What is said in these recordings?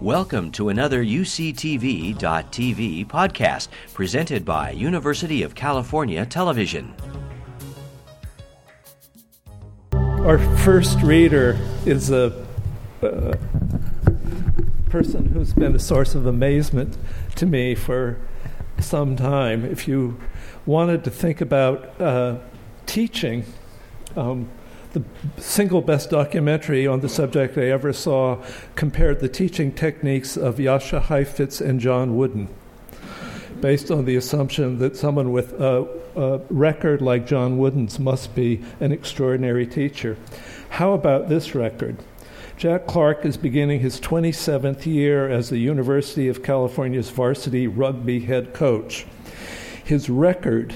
Welcome to another UCTV.tv podcast presented by University of California Television. Our first reader is a, a person who's been a source of amazement to me for some time. If you wanted to think about uh, teaching, um, the single best documentary on the subject I ever saw compared the teaching techniques of Jascha Heifetz and John Wooden, based on the assumption that someone with a, a record like John Wooden's must be an extraordinary teacher. How about this record? Jack Clark is beginning his 27th year as the University of California's varsity rugby head coach. His record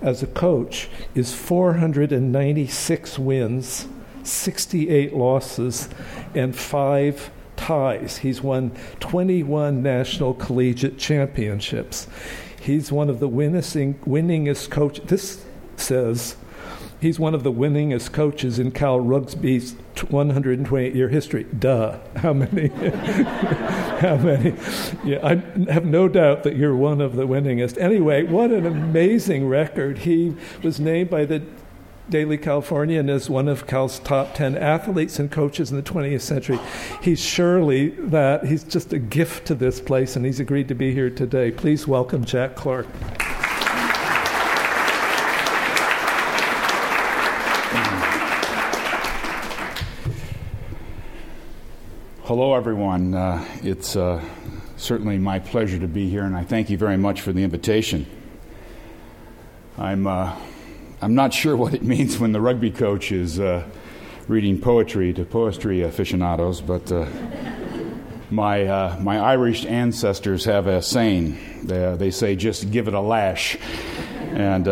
as a coach is 496 wins, 68 losses, and five ties. He's won 21 national collegiate championships. He's one of the winningest, winningest coach. This says he's one of the winningest coaches in Cal Rugby's 128 year history. Duh. How many? How many? Yeah, I have no doubt that you're one of the winningest. Anyway, what an amazing record. He was named by the Daily Californian as one of Cal's top 10 athletes and coaches in the 20th century. He's surely that. He's just a gift to this place, and he's agreed to be here today. Please welcome Jack Clark. Hello, everyone. Uh, it's uh, certainly my pleasure to be here, and I thank you very much for the invitation. I'm, uh, I'm not sure what it means when the rugby coach is uh, reading poetry to poetry aficionados, but uh, my, uh, my Irish ancestors have a saying. They, they say, just give it a lash. And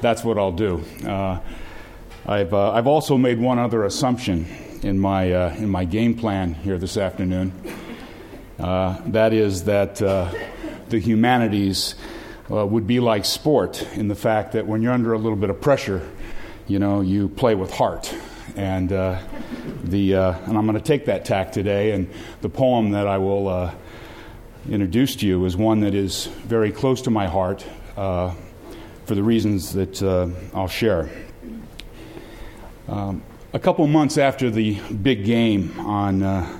that's what I'll do. I've, I've also made one other assumption in my, uh, in my game plan here this afternoon. Uh, that is that uh, the humanities uh, would be like sport in the fact that when you're under a little bit of pressure, you know, you play with heart. And, uh, the, and I'm going to take that tack today, and the poem that I will introduce to you is one that is very close to my heart for the reasons that I'll share. Um, a couple months after the big game on uh,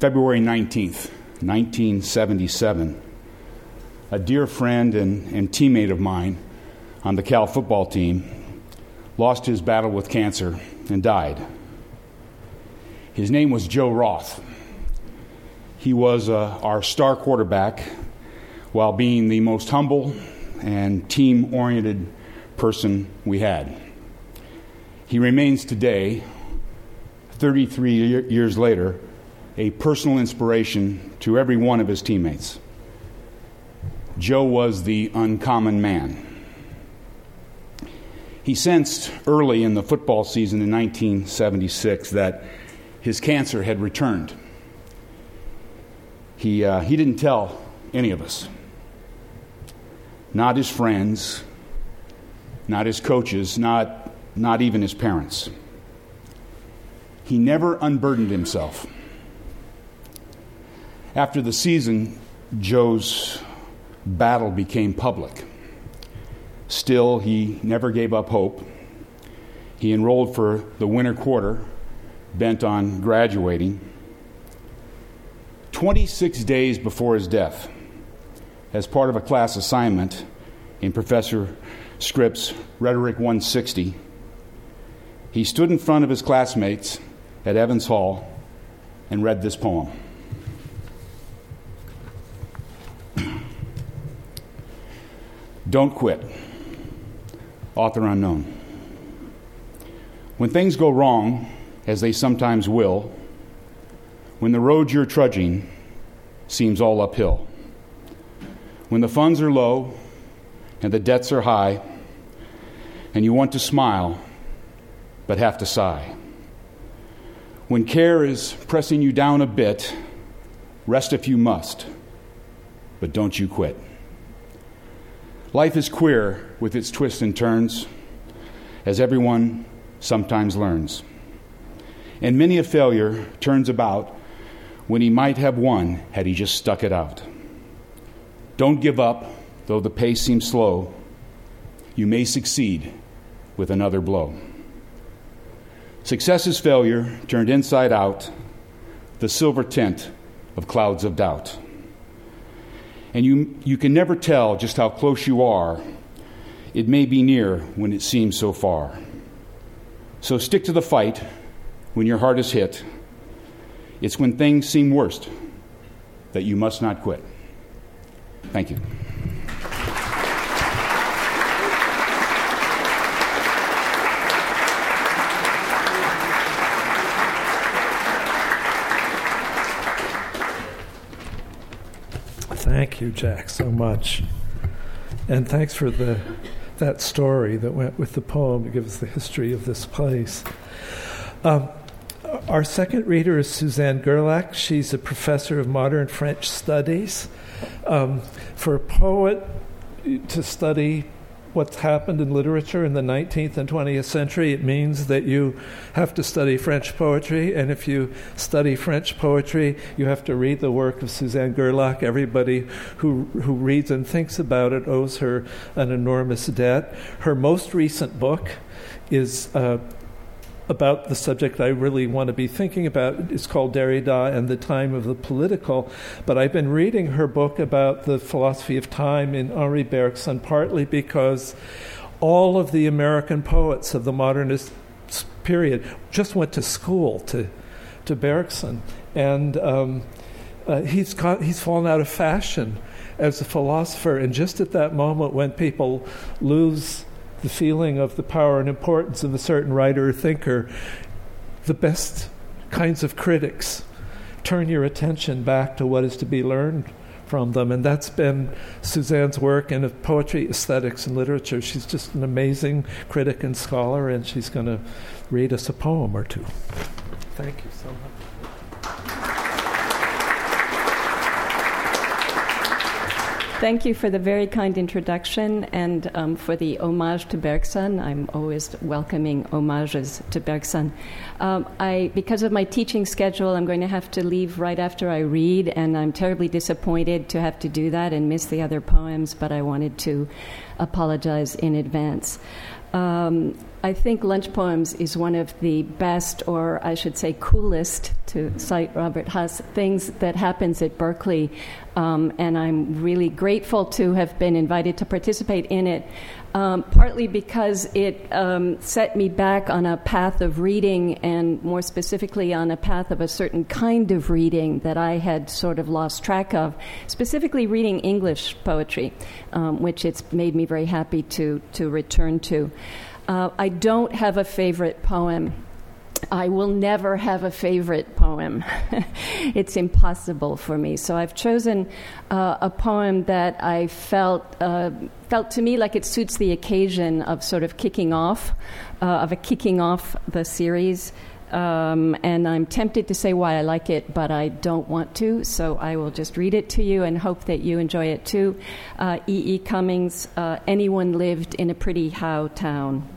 February 19th, 1977, a dear friend and, and teammate of mine on the Cal football team lost his battle with cancer and died. His name was Joe Roth. He was uh, our star quarterback while being the most humble and team oriented person we had. He remains today, 33 years later, a personal inspiration to every one of his teammates. Joe was the uncommon man. He sensed early in the football season in 1976 that his cancer had returned. He, uh, he didn't tell any of us, not his friends, not his coaches, not not even his parents. He never unburdened himself. After the season, Joe's battle became public. Still, he never gave up hope. He enrolled for the winter quarter, bent on graduating. 26 days before his death, as part of a class assignment in Professor Scripps' Rhetoric 160, he stood in front of his classmates at Evans Hall and read this poem. Don't quit. Author unknown. When things go wrong, as they sometimes will, when the road you're trudging seems all uphill, when the funds are low and the debts are high, and you want to smile but have to sigh. When care is pressing you down a bit, rest if you must, but don't you quit. Life is queer with its twists and turns, as everyone sometimes learns. And many a failure turns about when he might have won had he just stuck it out. Don't give up, though the pace seems slow. You may succeed with another blow. Success is failure turned inside out, the silver tint of clouds of doubt. And you, you can never tell just how close you are. It may be near when it seems so far. So stick to the fight when your heart is hit. It's when things seem worst that you must not quit. Thank you. Thank you, Jack, so much. And thanks for the that story that went with the poem to give us the history of this place. Um, our second reader is Suzanne Guerlac. She's a professor of modern French studies. Um, for a poet to study what's happened in literature in the 19th and 20th century, it means that you have to study French poetry. And if you study French poetry, you have to read the work of Suzanne Guerlac. Everybody who, who reads and thinks about it owes her an enormous debt. Her most recent book is. Uh, about the subject I really want to be thinking about. It's called Derrida and the Time of the Political. But I've been reading her book about the philosophy of time in Henri Bergson, partly because all of the American poets of the modernist period just went to school to, to Bergson. And um, uh, he's, got, he's fallen out of fashion as a philosopher. And just at that moment when people lose the feeling of the power and importance of a certain writer or thinker, the best kinds of critics turn your attention back to what is to be learned from them. And that's been Suzanne's work in poetry, aesthetics, and literature. She's just an amazing critic and scholar, and she's going to read us a poem or two. Thank you so much. Thank you for the very kind introduction and um, for the homage to Bergson. I'm always welcoming homages to Bergson. Um, I, because of my teaching schedule, I'm going to have to leave right after I read, and I'm terribly disappointed to have to do that and miss the other poems, but I wanted to apologize in advance. Um, I think Lunch Poems is one of the best, or I should say, coolest, to cite Robert Hass, things that happens at Berkeley. Um, and I'm really grateful to have been invited to participate in it, um, partly because it um, set me back on a path of reading, and more specifically on a path of a certain kind of reading that I had sort of lost track of, specifically reading English poetry, um, which it's made me very happy to, to return to. Uh, I don't have a favorite poem. I will never have a favorite poem. it's impossible for me. So I've chosen uh, a poem that I felt uh, felt to me like it suits the occasion of sort of kicking off, uh, of a kicking off the series. Um, and I'm tempted to say why I like it, but I don't want to, so I will just read it to you and hope that you enjoy it too. E. E. Cummings, uh, Anyone Lived in a Pretty How Town.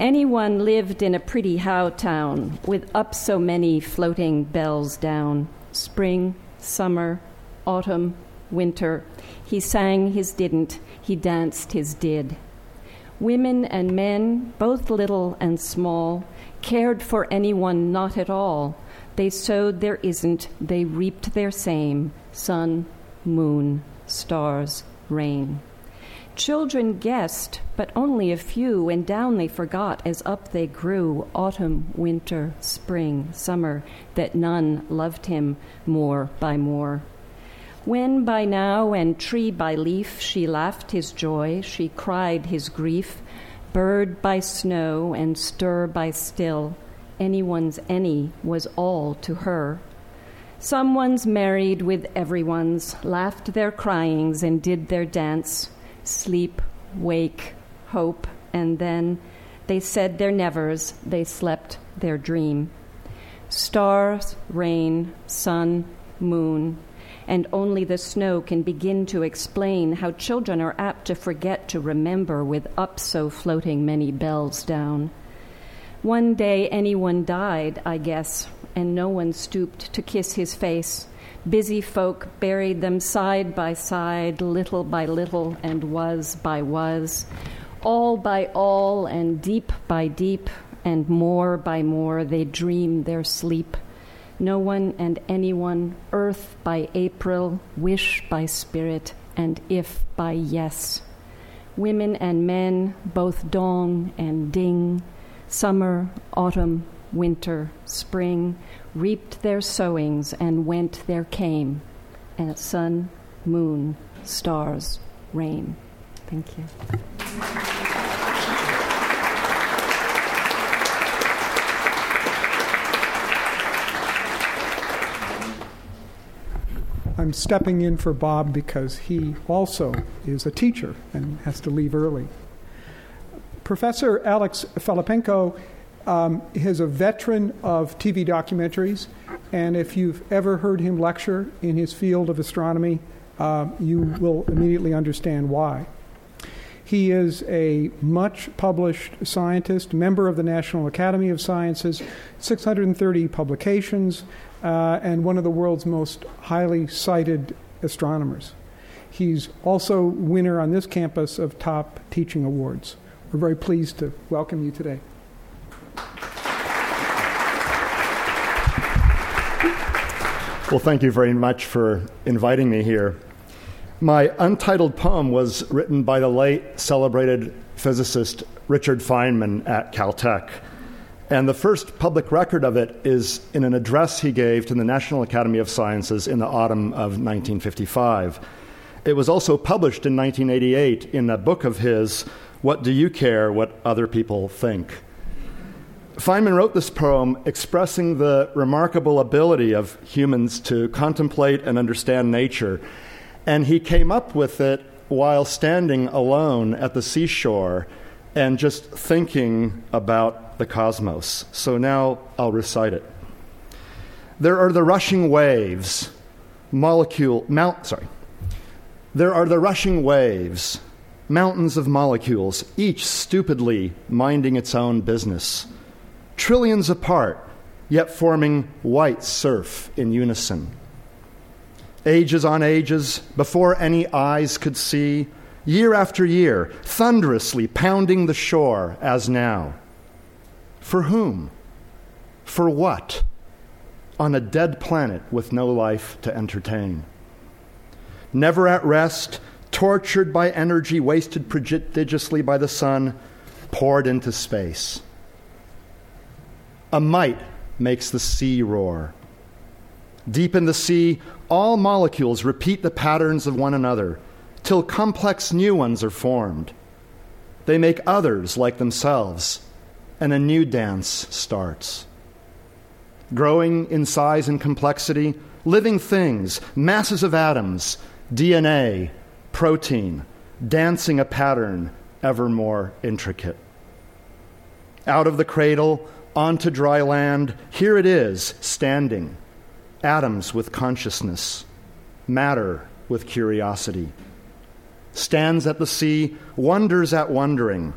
Anyone lived in a pretty how town with up so many floating bells down. Spring, summer, autumn, winter. He sang his didn't, he danced his did. Women and men, both little and small, cared for anyone not at all. They sowed their isn't, they reaped their same sun, moon, stars, rain. Children guessed, but only a few, and down they forgot as up they grew autumn, winter, spring, summer, that none loved him more by more. When by now and tree by leaf she laughed his joy, she cried his grief, bird by snow and stir by still, anyone's any was all to her. Someone's married with everyone's, laughed their cryings and did their dance sleep, wake, hope, and then they said their nevers, they slept their dream. Stars, rain, sun, moon, and only the snow can begin to explain how children are apt to forget to remember with up so floating many bells down. One day anyone died, I guess, and no one stooped to kiss his face. Busy folk buried them side by side, little by little, and was by was, all by all, and deep by deep, and more by more, they dream their sleep. No one and anyone, earth by April, wish by spirit, and if by yes. Women and men, both dong and ding, summer, autumn, winter, spring, reaped their sowings and went their came, and sun, moon, stars, rain. Thank you. I'm stepping in for Bob because he also is a teacher and has to leave early. Professor Alex Filippenko um, is a veteran of TV documentaries, and if you've ever heard him lecture in his field of astronomy, uh, you will immediately understand why. He is a much published scientist, member of the National Academy of Sciences, 630 publications, uh, and one of the world's most highly cited astronomers. He's also winner on this campus of top teaching awards. We're very pleased to welcome you today. Well, thank you very much for inviting me here. My untitled poem was written by the late celebrated physicist Richard Feynman at Caltech. And the first public record of it is in an address he gave to the National Academy of Sciences in the autumn of 1955. It was also published in 1988 in a book of his, What Do You Care What Other People Think? Feynman wrote this poem expressing the remarkable ability of humans to contemplate and understand nature, and he came up with it while standing alone at the seashore and just thinking about the cosmos. So now I'll recite it. There are the rushing waves, molecule, mount, sorry. There are the rushing waves, mountains of molecules, each stupidly minding its own business, trillions apart, yet forming white surf in unison. Ages on ages, before any eyes could see, year after year, thunderously pounding the shore as now. For whom? For what? On a dead planet with no life to entertain. Never at rest, tortured by energy wasted prodigiously by the sun, poured into space. A might makes the sea roar. Deep in the sea, all molecules repeat the patterns of one another till complex new ones are formed. They make others like themselves and a new dance starts. Growing in size and complexity, living things, masses of atoms, DNA, protein, dancing a pattern ever more intricate. Out of the cradle, onto dry land, here it is, standing. Atoms with consciousness, matter with curiosity. Stands at the sea, wonders at wondering.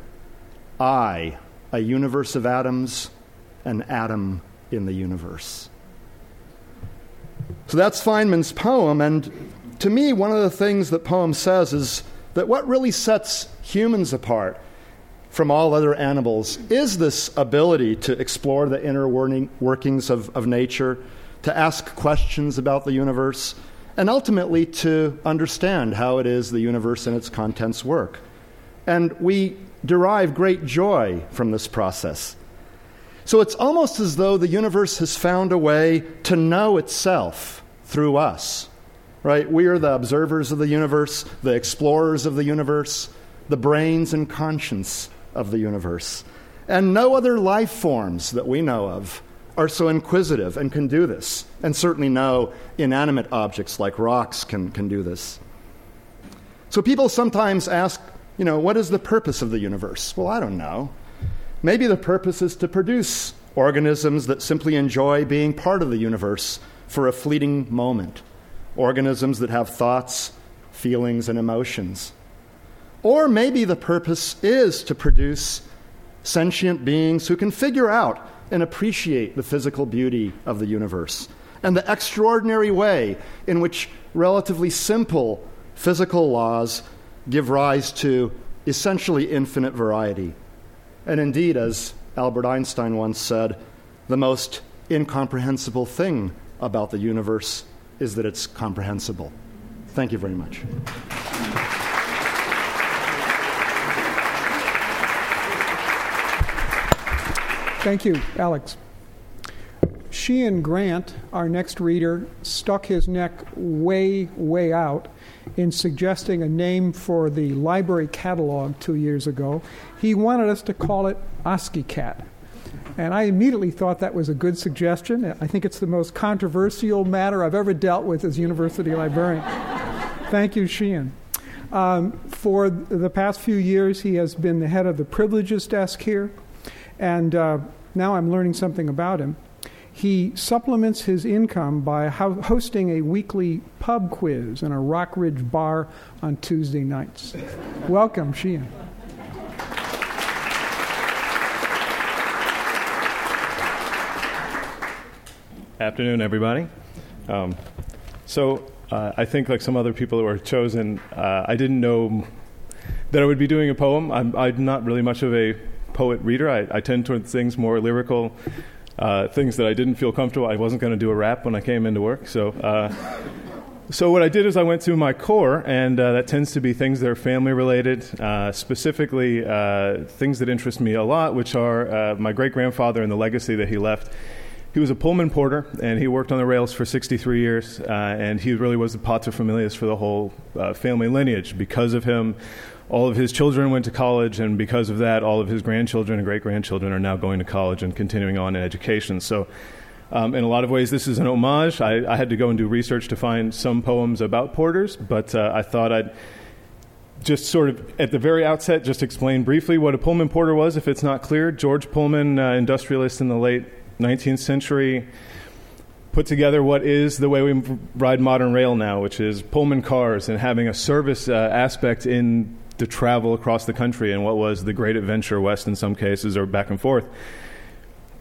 I a universe of atoms, an atom in the universe. So that's Feynman's poem, and to me, one of the things that poem says is that what really sets humans apart from all other animals is this ability to explore the inner workings of, of nature, to ask questions about the universe, and ultimately to understand how it is the universe and its contents work. And we derive great joy from this process. So it's almost as though the universe has found a way to know itself through us. Right? We are the observers of the universe, the explorers of the universe, the brains and conscience of the universe. And no other life forms that we know of are so inquisitive and can do this. And certainly no inanimate objects like rocks can, can do this. So people sometimes ask you know, what is the purpose of the universe? Well, I don't know. Maybe the purpose is to produce organisms that simply enjoy being part of the universe for a fleeting moment, organisms that have thoughts, feelings, and emotions. Or maybe the purpose is to produce sentient beings who can figure out and appreciate the physical beauty of the universe and the extraordinary way in which relatively simple physical laws give rise to essentially infinite variety. And indeed, as Albert Einstein once said, the most incomprehensible thing about the universe is that it's comprehensible. Thank you very much. Thank you, Alex. Sheehan Grant, our next reader, stuck his neck way, way out in suggesting a name for the library catalog two years ago. He wanted us to call it OskiCat. And I immediately thought that was a good suggestion. I think it's the most controversial matter I've ever dealt with as university librarian. Thank you, Sheehan. Um, for the past few years, he has been the head of the privileges desk here, and uh, now I'm learning something about him. He supplements his income by ho- hosting a weekly pub quiz in a Rockridge bar on Tuesday nights. Welcome, Sheehan. Afternoon, everybody. Um, so, uh, I think, like some other people that were chosen, uh, I didn't know that I would be doing a poem. I'm, I'm not really much of a poet reader. I, I tend towards things more lyrical, uh, things that I didn't feel comfortable. I wasn't going to do a rap when I came into work. So, uh, so what I did is I went to my core, and uh, that tends to be things that are family related, uh, specifically things that interest me a lot, which are my great grandfather and the legacy that he left he was a Pullman porter, and he worked on the rails for 63 years, uh, and he really was the paterfamilias for the whole uh, family lineage. Because of him, all of his children went to college, and because of that, all of his grandchildren and great grandchildren are now going to college and continuing on in education. So, um, in a lot of ways, this is an homage. I, I, had to go and do research to find some poems about porters, but uh, I thought I'd just sort of at the very outset just explain briefly what a Pullman porter was, if it's not clear. George Pullman, uh, industrialist in the late 19th century put together what is the way we ride modern rail now, which is Pullman cars and having a service uh, aspect in the travel across the country and what was the great adventure west in some cases or back and forth.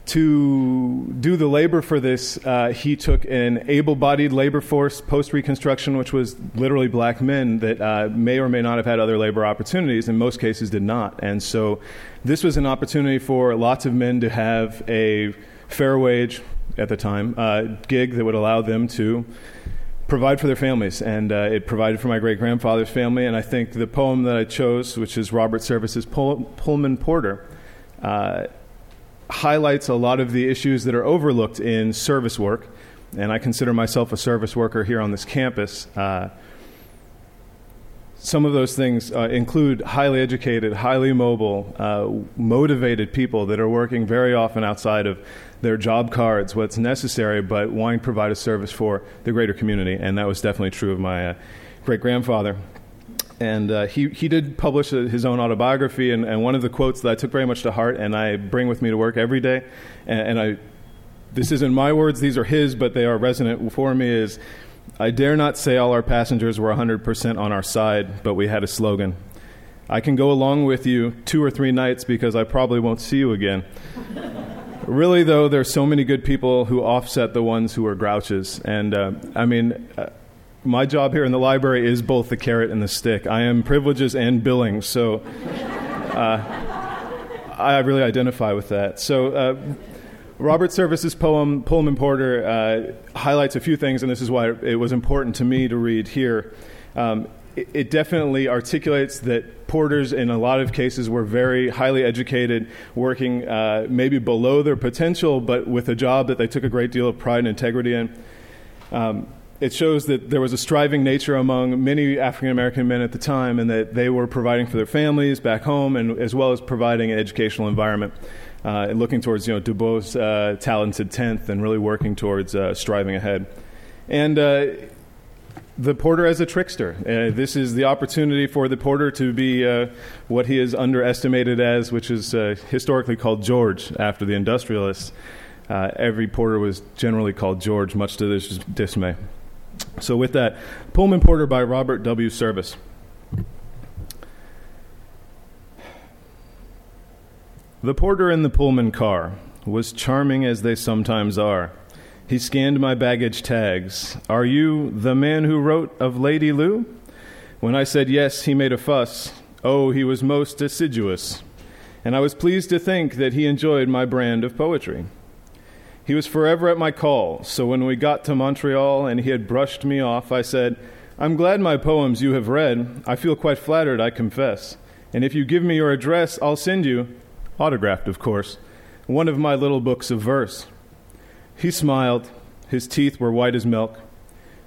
To do the labor for this, uh, he took an able bodied labor force post Reconstruction, which was literally black men that uh, may or may not have had other labor opportunities, in most cases did not. And so this was an opportunity for lots of men to have a fair wage at the time uh, gig that would allow them to provide for their families. And uh, it provided for my great grandfather's family. And I think the poem that I chose, which is Robert Service's Pull- Pullman Porter, uh, highlights a lot of the issues that are overlooked in service work. And I consider myself a service worker here on this campus. Uh, some of those things uh, include highly educated, highly mobile, uh, motivated people that are working very often outside of their job cards, what's necessary, but wanting to provide a service for the greater community. And that was definitely true of my uh, great grandfather. And uh, he, he did publish a, his own autobiography, and, and, one of the quotes that I took very much to heart and I bring with me to work every day, and, and I, this isn't my words, these are his, but they are resonant for me, is I dare not say all our passengers were 100% on our side, but we had a slogan. I can go along with you two or three nights because I probably won't see you again. really, though, there's so many good people who offset the ones who are grouches. And uh, I mean, uh, my job here in the library is both the carrot and the stick. I am privileges and billing, so uh, I really identify with that. So, uh, Robert Service's poem, Pullman Porter, uh, highlights a few things, and this is why it was important to me to read here. Um, it definitely articulates that porters, in a lot of cases, were very highly educated, working uh, maybe below their potential, but with a job that they took a great deal of pride and integrity in. Um, it shows that there was a striving nature among many African American men at the time, and that they were providing for their families back home, and as well as providing an educational environment. Uh, and looking towards you know Du Bois' uh, talented tenth, and really working towards uh, striving ahead. And uh, the porter as a trickster. Uh, this is the opportunity for the porter to be uh, what he is underestimated as, which is historically called George after the industrialists. Every porter was generally called George, much to this dismay. So, with that, Pullman Porter by Robert W. Service. The porter in the Pullman car was charming as they sometimes are. He scanned my baggage tags. Are you the man who wrote of Lady Lou? When I said yes, he made a fuss. Oh, he was most assiduous. And I was pleased to think that he enjoyed my brand of poetry. He was forever at my call, so when we got to Montreal and he had brushed me off, I said, I'm glad my poems you have read. I feel quite flattered, I confess. And if you give me your address, I'll send you, autographed, of course, one of my little books of verse. He smiled. His teeth were white as milk.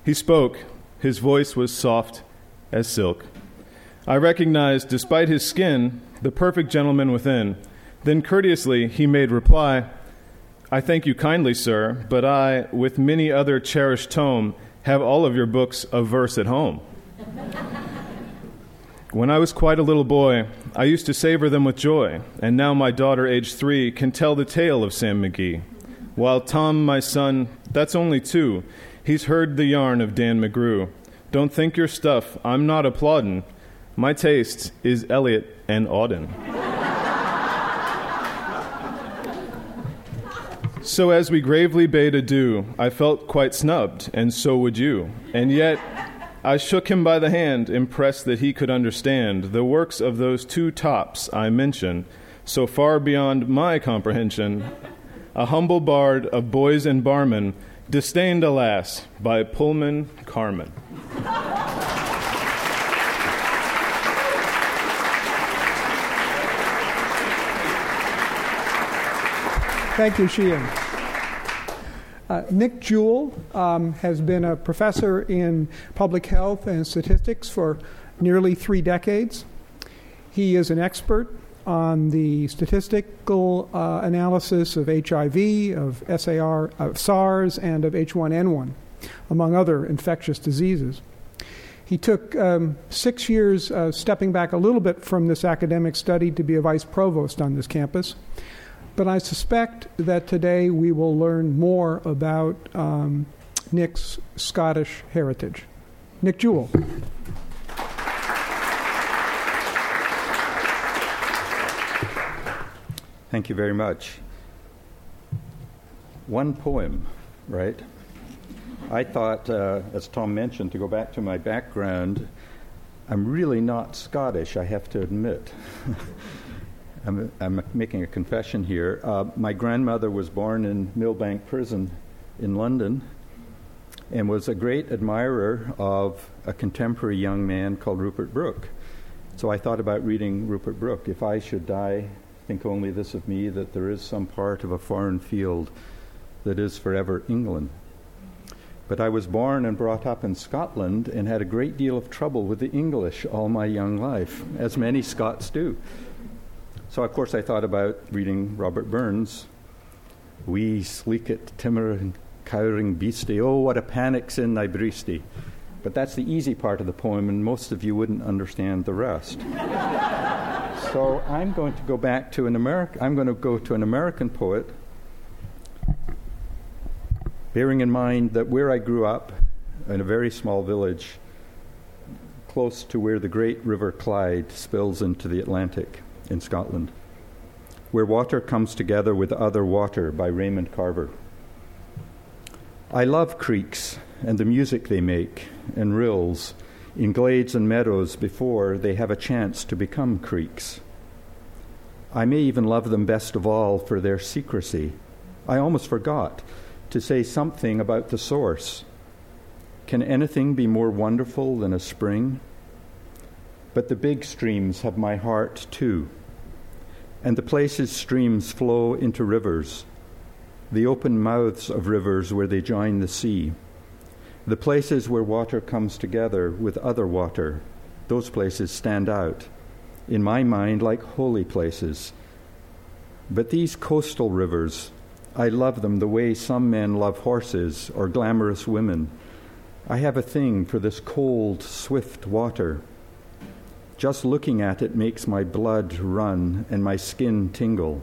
He spoke. His voice was soft as silk. I recognized, despite his skin, the perfect gentleman within. Then courteously he made reply I thank you kindly, sir, but I, with many other cherished tome, have all of your books of verse at home. When I was quite a little boy, I used to savor them with joy, and now my daughter, aged three, can tell the tale of Sam McGee. While Tom, my son, that's only two, he's heard the yarn of Dan McGrew. Don't think your stuff, I'm not applaudin'. My taste is Eliot and Auden. so as we gravely bade adieu, I felt quite snubbed, and so would you. And yet, I shook him by the hand, impressed that he could understand the works of those two tops I mention, so far beyond my comprehension a humble bard of boys and barmen, disdained, alas, by Pullman Carmen. Thank you, Sheehan. Uh, Nick Jewell um, has been a professor in public health and statistics for nearly three decades. He is an expert on the statistical uh, analysis of HIV, of SAR, of SARS, and of H1N1, among other infectious diseases. He took um, six years uh, stepping back a little bit from this academic study to be a vice provost on this campus. But I suspect that today we will learn more about um, Nick's Scottish heritage. Nick Jewell. Thank you very much. One poem, right? I thought, uh, as Tom mentioned, to go back to my background, I'm really not Scottish, I have to admit. I'm, I'm, making a confession here. Uh, my grandmother was born in Millbank Prison in London and was a great admirer of a contemporary young man called Rupert Brooke. So I thought about reading Rupert Brooke. If I should die think only this of me that there is some part of a foreign field that is forever England. But I was born and brought up in Scotland and had a great deal of trouble with the English all my young life, as many Scots do. So, of course, I thought about reading Robert Burns' Wee sleeket timmer and cowering beastie, oh, what a panic's in thy breastie. But that's the easy part of the poem, and most of you wouldn't understand the rest. So I'm going to go back to an American. I'm going to go to an American poet, bearing in mind that where I grew up, in a very small village, close to where the great River Clyde spills into the Atlantic in Scotland, where water comes together with other water by Raymond Carver. I love creeks and the music they make, and rills in glades and meadows before they have a chance to become creeks. I may even love them best of all for their secrecy. I almost forgot to say something about the source. Can anything be more wonderful than a spring? But the big streams have my heart too, and the places streams flow into rivers, the open mouths of rivers where they join the sea, the places where water comes together with other water, those places stand out in my mind, like holy places. But these coastal rivers, I love them the way some men love horses or glamorous women. I have a thing for this cold, swift water. Just looking at it makes my blood run and my skin tingle.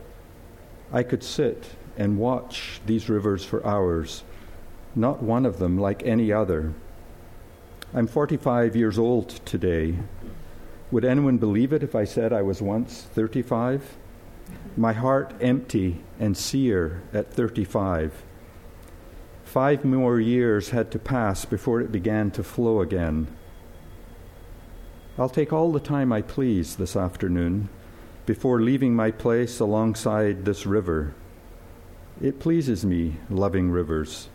I could sit and watch these rivers for hours, not one of them like any other. I'm 45 years old today, would anyone believe it if I said I was once 35? my heart empty and sear at 35. Five more years had to pass before it began to flow again. I'll take all the time I please this afternoon before leaving my place alongside this river. It pleases me, loving rivers,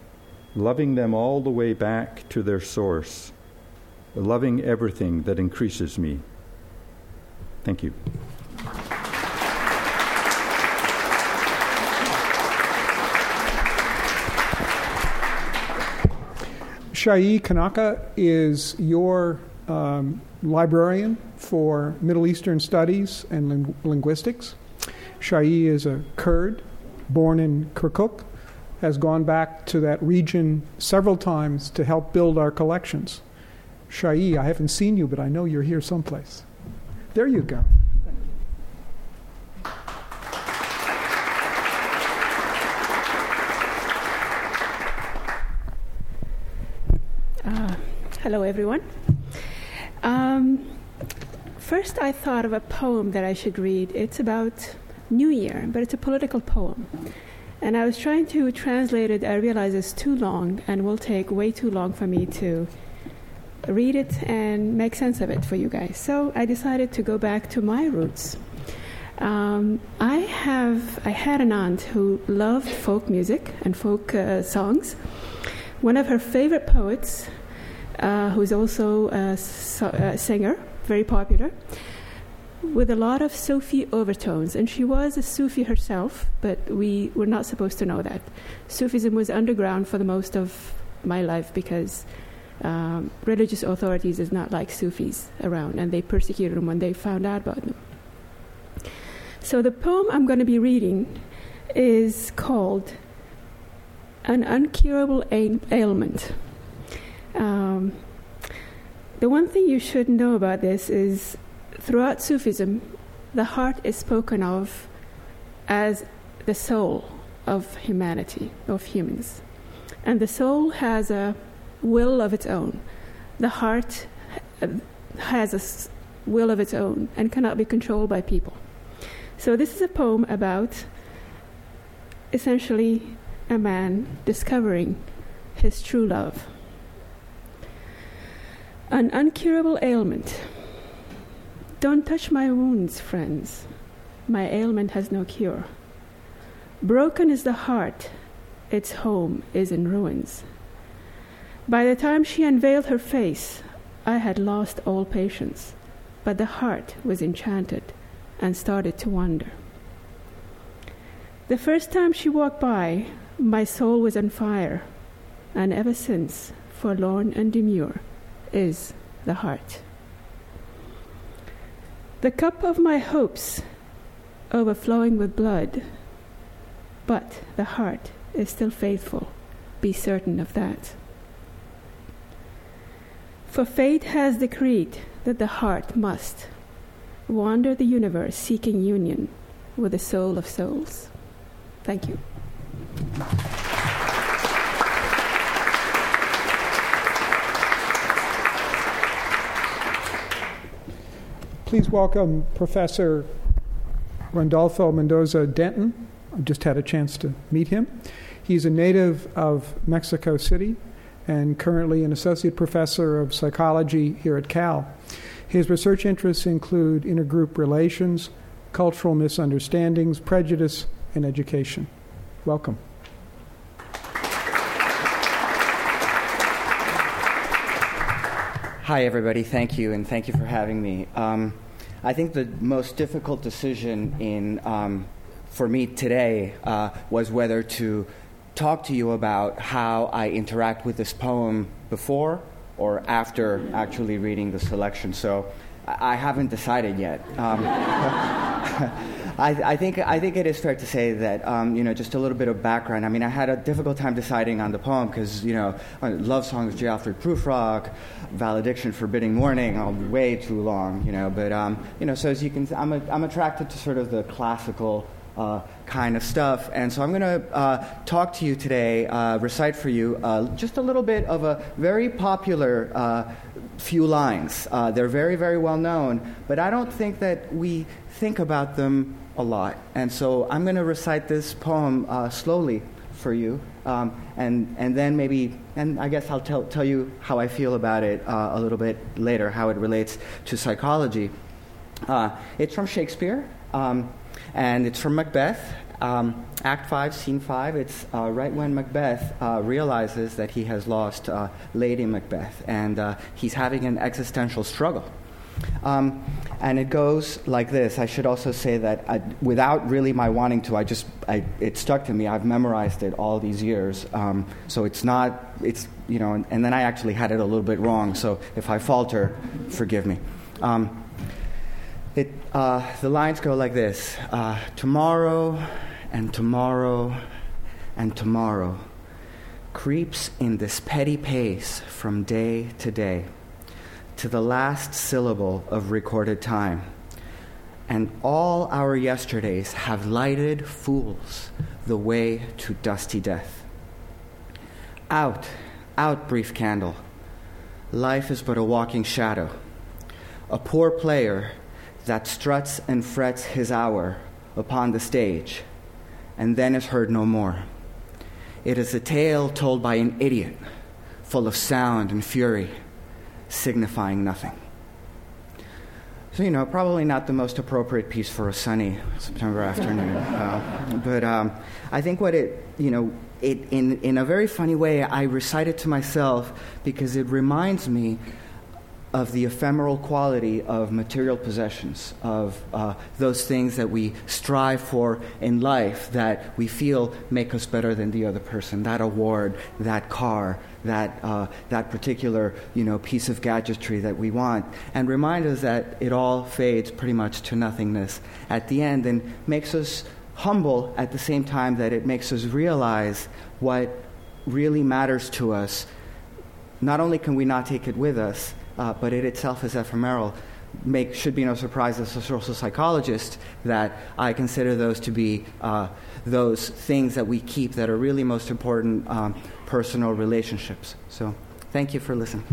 loving them all the way back to their source, loving everything that increases me. Thank you. Shai Kanaka is your um, librarian for Middle Eastern Studies and ling- Linguistics. Shai is a Kurd born in Kirkuk, has gone back to that region several times to help build our collections. Shai, I haven't seen you, but I know you're here someplace. There you go. Hello, everyone. Um, first, I thought of a poem that I should read. It's about New Year, but it's a political poem. And I was trying to translate it. I realized it's too long and will take way too long for me to read it and make sense of it for you guys. So I decided to go back to my roots. Um, I have I had an aunt who loved folk music and folk uh, songs. One of her favorite poets uh, who's also a, so- a, singer, very popular, with a lot of Sufi overtones. And she was a Sufi herself, but we were not supposed to know that. Sufism was underground for the most of my life because um, religious authorities is not like Sufis around, and they persecuted them when they found out about them. So the poem I'm going to be reading is called An Uncurable Ailment. Um, the one thing you should know about this is throughout Sufism, the heart is spoken of as the soul of humanity, of humans. And the soul has a will of its own. The heart has a will of its own and cannot be controlled by people. So, this is a poem about essentially a man discovering his true love. An uncurable ailment. Don't touch my wounds, friends. My ailment has no cure. Broken is the heart, its home is in ruins. By the time she unveiled her face, I had lost all patience, but the heart was enchanted and started to wonder. The first time she walked by, my soul was on fire, and ever since, forlorn and demure, is the heart. The cup of my hopes overflowing with blood, but the heart is still faithful. Be certain of that. For fate has decreed that the heart must wander the universe seeking union with the soul of souls. Thank you. Please welcome Professor Rodolfo Mendoza Denton. I just had a chance to meet him. He's a native of Mexico City and currently an associate professor of psychology here at Cal. His research interests include intergroup relations, cultural misunderstandings, prejudice, and education. Welcome. Hi, everybody. Thank you, and thank you for having me. Um, I think the most difficult decision in um, for me today uh, was whether to talk to you about how I interact with this poem before or after actually reading the selection. So I haven't decided yet. Um, I, I, think I think it is fair to say that um, you know just a little bit of background. I mean, I had a difficult time deciding on the poem because you know love songs. Alfred Prufrock, valediction, forbidding mourning, all way too long. You know, but um, you know, so as you can, I'm a, I'm attracted to sort of the classical. Uh, kind of stuff. And so I'm going to uh, talk to you today, uh, recite for you uh, just a little bit of a very popular uh, few lines. Uh, they're very, very well known, but I don't think that we think about them a lot. And so I'm going to recite this poem slowly for you, um, and, and then maybe, and I guess I'll tell, tell you how I feel about it uh, a little bit later, how it relates to psychology. Uh, it's from Shakespeare, um, and it's from Macbeth. Um, Act 5, Scene 5, it's uh, right when Macbeth uh, realizes that he has lost uh, Lady Macbeth, and uh, he's having an existential struggle. Um, and it goes like this. I should also say that I, without really my wanting to, I just I, it stuck to me. I've memorized it all these years, um, so it's not it's you know. And, and, then I actually had it a little bit wrong. So if I falter, forgive me. Um, it uh, the lines go like this: uh, Tomorrow, and tomorrow, and tomorrow creeps in this petty pace from day to day to the last syllable of recorded time. And all our yesterdays have lighted fools the way to dusty death. Out, out, brief candle. Life is but a walking shadow, a poor player that struts and frets his hour upon the stage and then is heard no more. It is a tale told by an idiot, full of sound and fury signifying nothing. So, you know, probably not the most appropriate piece for a sunny September afternoon. Uh, but um, I think what it, you know, it, in, in a very funny way, I recite it to myself because it reminds me of the ephemeral quality of material possessions, of uh, those things that we strive for in life that we feel make us better than the other person. That award, that car, that, uh, that particular you know, piece of gadgetry that we want, and remind us that it all fades pretty much to nothingness at the end and makes us humble at the same time that it makes us realize what really matters to us. Not only can we not take it with us, uh, but it itself is ephemeral. Make, should be no surprise as a social psychologist that I consider those to be uh, those things that we keep that are really most important um, personal relationships. So, thank you for listening.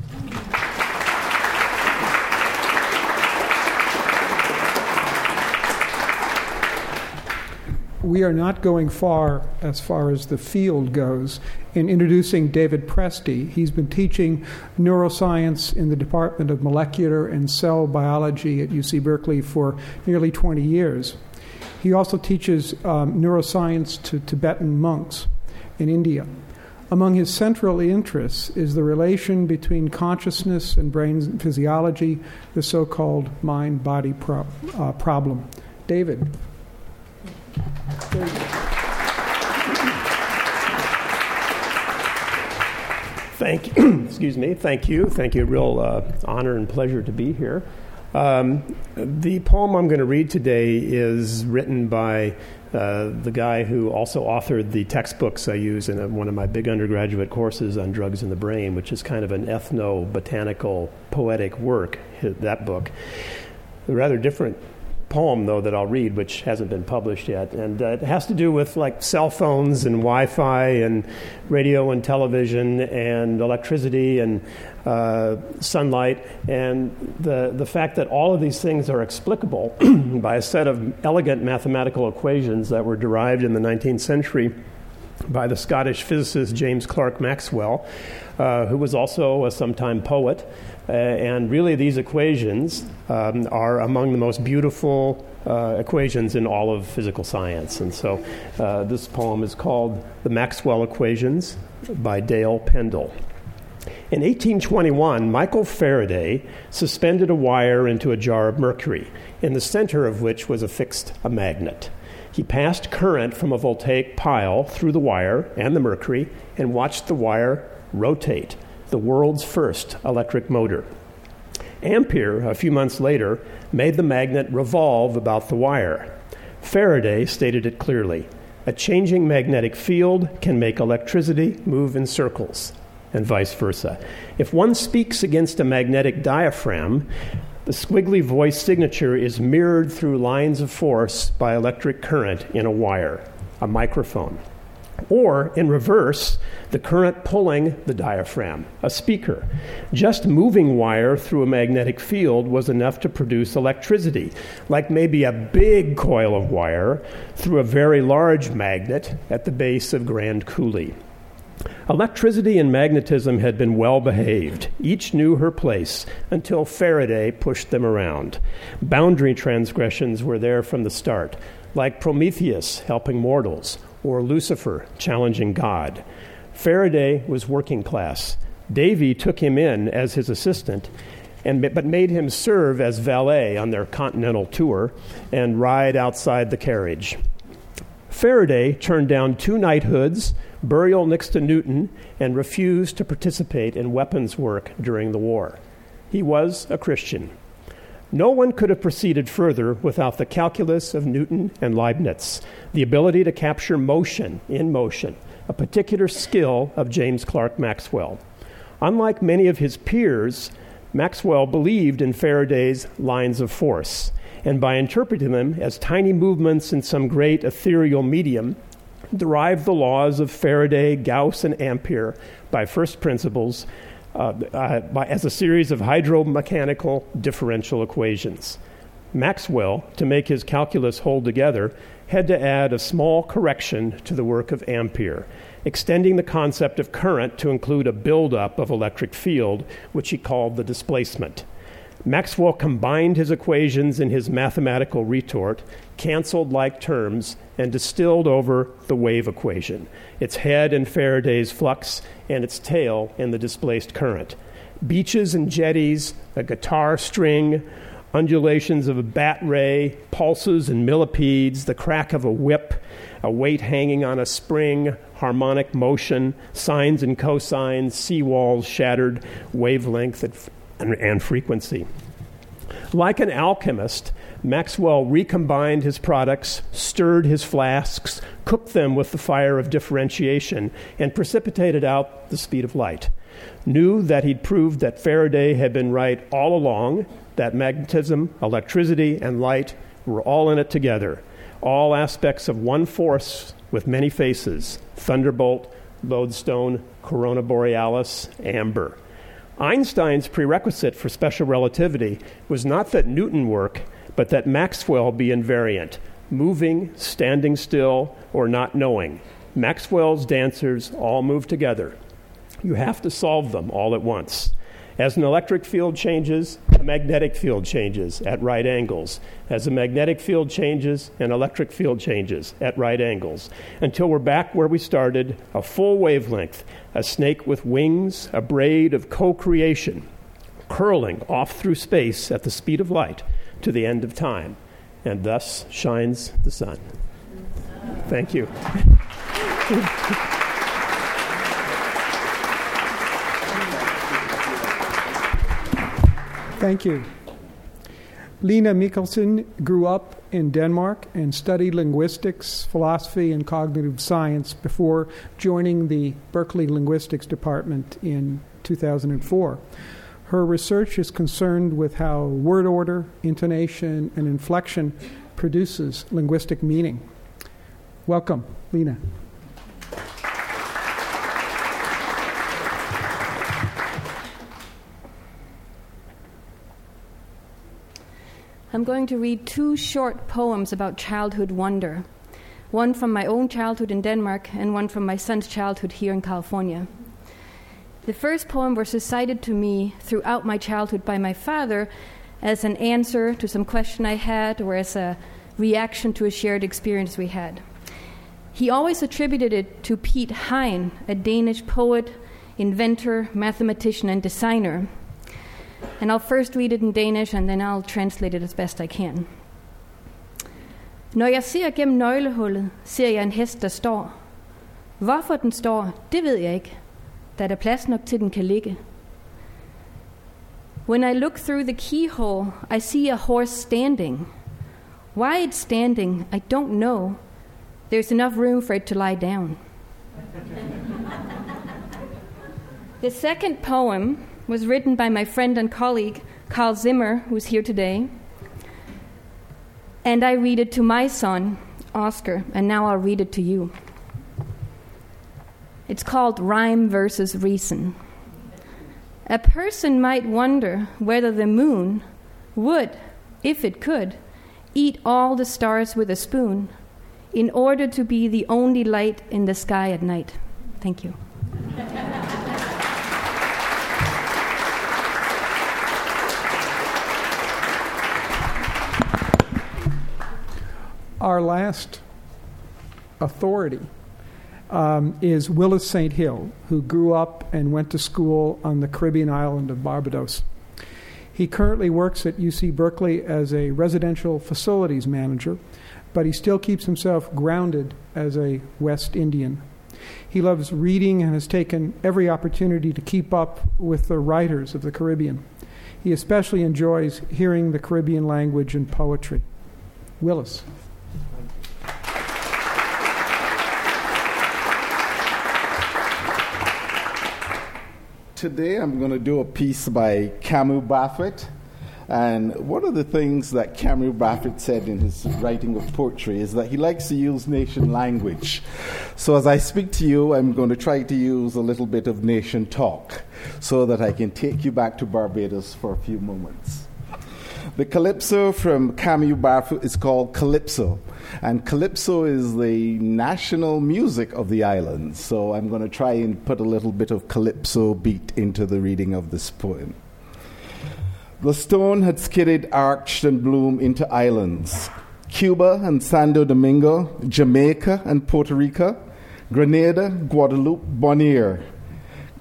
We are not going far as far as the field goes in introducing David Presti. He's been teaching neuroscience in the Department of Molecular and Cell Biology at UC Berkeley for nearly 20 years. He also teaches um, neuroscience to Tibetan monks in India. Among his central interests is the relation between consciousness and brain physiology, the so called mind body pro- uh, problem. David. Thank you. Excuse me. Thank you. Thank you. Real uh, honor and pleasure to be here. Um, the poem I'm going to read today is written by uh, the guy who also authored the textbooks I use in a, one of my big undergraduate courses on drugs in the brain, which is kind of an ethno botanical poetic work, that book. A rather different poem, though, that I'll read, which hasn't been published yet. And uh, it has to do with like cell phones and Wi Fi and radio and television and electricity and uh, sunlight, and the, the fact that all of these things are explicable by a set of elegant mathematical equations that were derived in the 19th century by the Scottish physicist James Clerk Maxwell, uh, who was also a sometime poet. Uh, and really, these equations um, are among the most beautiful uh, equations in all of physical science. And so, uh, this poem is called The Maxwell Equations by Dale Pendell. In 1821, Michael Faraday suspended a wire into a jar of mercury, in the center of which was affixed a magnet. He passed current from a voltaic pile through the wire and the mercury and watched the wire rotate the world's first electric motor. Ampere, a few months later, made the magnet revolve about the wire. Faraday stated it clearly a changing magnetic field can make electricity move in circles, and vice versa. If one speaks against a magnetic diaphragm, the squiggly voice signature is mirrored through lines of force by electric current in a wire, a microphone. Or, in reverse, the current pulling the diaphragm, a speaker. Just moving wire through a magnetic field was enough to produce electricity, like maybe a big coil of wire through a very large magnet at the base of Grand Coulee. Electricity and magnetism had been well behaved. Each knew her place until Faraday pushed them around. Boundary transgressions were there from the start, like Prometheus helping mortals, or Lucifer challenging God. Faraday was working class. Davy took him in as his assistant, and, but made him serve as valet on their continental tour and ride outside the carriage. Faraday turned down two knighthoods, burial next to Newton, and refused to participate in weapons work during the war. He was a Christian. No one could have proceeded further without the calculus of Newton and Leibniz, the ability to capture motion in motion, a particular skill of James Clerk Maxwell. Unlike many of his peers, Maxwell believed in Faraday's lines of force, and by interpreting them as tiny movements in some great ethereal medium, derived the laws of Faraday, Gauss, and Ampere by first principles uh, uh, by, as a series of hydromechanical differential equations. Maxwell, to make his calculus hold together, had to add a small correction to the work of Ampere, extending the concept of current to include a buildup of electric field, which he called the displacement. Maxwell combined his equations in his mathematical retort, canceled like terms, and distilled over the wave equation, its head in Faraday's flux and its tail in the displaced current. Beaches and jetties, a guitar string, undulations of a bat ray, pulses and millipedes, the crack of a whip, a weight hanging on a spring, harmonic motion, sines and cosines, seawalls shattered, wavelength and, and frequency. Like an alchemist, Maxwell recombined his products, stirred his flasks, cooked them with the fire of differentiation, and precipitated out the speed of light. Knew that he'd proved that Faraday had been right all along, that magnetism, electricity, and light were all in it together, all aspects of one force with many faces thunderbolt, lodestone, corona borealis, amber. Einstein's prerequisite for special relativity was not that Newton work, but that Maxwell be invariant, moving, standing still, or not knowing. Maxwell's dancers all move together. You have to solve them all at once. As an electric field changes, a magnetic field changes at right angles. As a magnetic field changes, an electric field changes at right angles. Until we're back where we started, a full wavelength, a snake with wings, a braid of co creation, curling off through space at the speed of light to the end of time. And thus shines the sun. Thank you. Thank you. Line Mikkelsen grew up in Denmark and studied linguistics, philosophy, and cognitive science before joining the Berkeley Linguistics Department in 2004. Her research is concerned with how word order, intonation, and inflection produces linguistic meaning. Welcome, Line. I'm going to read two short poems about childhood wonder one from my own childhood in Denmark and one from my son's childhood here in California. The first poem was recited to me throughout my childhood by my father as an answer to some question I had or as a reaction to a shared experience we had. He always attributed it to Piet Hein, a Danish poet, inventor, mathematician, and designer. And I'll first read it in Danish, and then I'll translate it as best I can. Når jeg ser gennem nøglehullet, ser jeg en hest, der står. Hvorfor den står, det ved jeg ikke, da der er plads nok til, den kan ligge. When I look through the keyhole, I see a horse standing. Why it's standing, I don't know. There's enough room for it to lie down. the second poem was written by my friend and colleague Karl Zimmer, who's here today. And I read it to my son, Oscar, and now I'll read it to you. It's called Rhyme versus Reason. A person might wonder whether the moon would, if it could, eat all the stars with a spoon in order to be the only light in the sky at night. Thank you. Our last authority um, is Willis St. Hill, who grew up and went to school on the Caribbean island of Barbados. He currently works at UC Berkeley as a residential facilities manager, but he still keeps himself grounded as a West Indian. He loves reading and has taken every opportunity to keep up with the writers of the Caribbean. He especially enjoys hearing the Caribbean language and poetry. Willis. Today I'm going to do a piece by Kamau Brathwaite. And one of the things that Kamau Brathwaite said in his writing of poetry is that he likes to use nation language. So as I speak to you, I'm going to try to use a little bit of nation talk so that I can take you back to Barbados for a few moments. The calypso from Kamau Brathwaite is called Calypso. And calypso is the national music of the island. So I'm going to try and put a little bit of calypso beat into the reading of this poem. The stone had skidded, arched, and bloomed into islands Cuba and Santo Domingo, Jamaica and Puerto Rico, Grenada, Guadeloupe, Bonaire.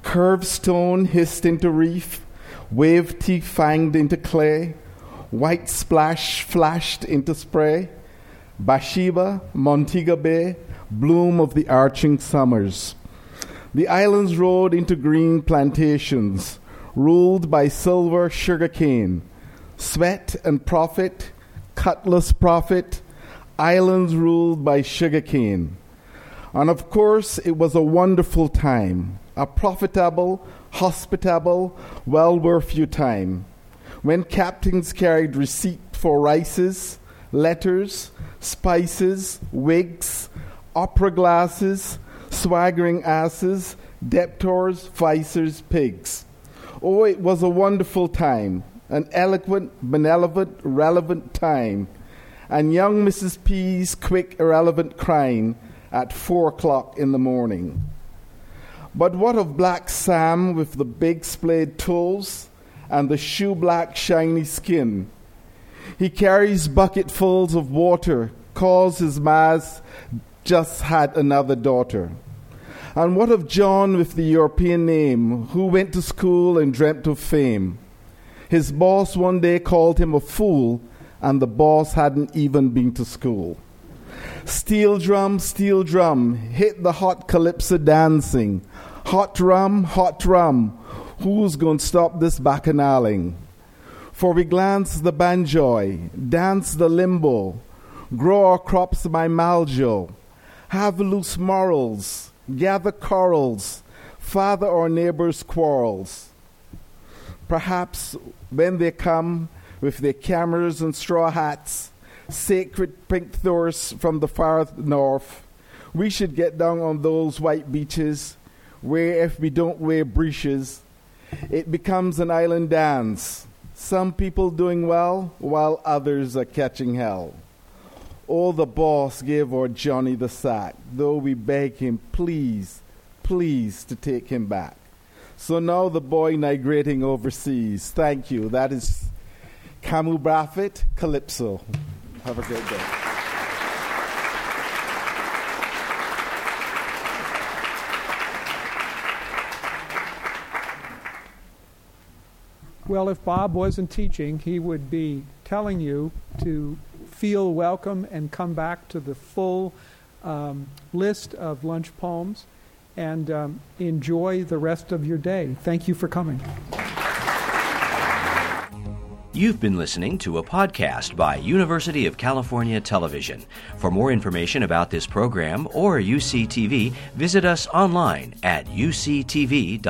Curved stone hissed into reef, wave teeth fanged into clay, white splash flashed into spray. Bathsheba, Montego Bay, bloom of the arching summers. The islands rode into green plantations, ruled by silver sugar cane. Sweat and profit, cutlass profit, islands ruled by sugar cane. And of course, it was a wonderful time, a profitable, hospitable, well worth your time, when captains carried receipt for rices, letters, spices, wigs, opera glasses, swaggering asses, debtors, vicers, pigs. Oh, it was a wonderful time, an eloquent, benevolent, relevant time, and young Mrs. P's quick, irrelevant crying at four o'clock in the morning. But what of Black Sam with the big splayed toes and the shoe black, shiny skin? He carries bucketfuls of water, calls his mas just had another daughter. And what of John with the European name, who went to school and dreamt of fame? His boss one day called him a fool, and the boss hadn't even been to school. Steel drum, steel drum, hit the hot calypso dancing. Hot rum, hot rum, who's going to stop this bacchanaliing? For we glance the banjoy, dance the limbo, grow our crops by maljo, have loose morals, gather corals, father our neighbors' quarrels. Perhaps when they come with their cameras and straw hats, sacred pink thors from the far north, we should get down on those white beaches where if we don't wear breeches, it becomes an island dance. Some people doing well while others are catching hell. All the boss gave our Johnny the sack, though we beg him, please, please, to take him back. So now the boy migrating overseas. Thank you. That is Kamau Brathwaite, Calypso. Have a great day. Well, if Bob wasn't teaching, he would be telling you to feel welcome and come back to the full um, list of lunch poems and um, enjoy the rest of your day. Thank you for coming. You've been listening to a podcast by University of California Television. For more information about this program or UCTV, visit us online at uctv.tv.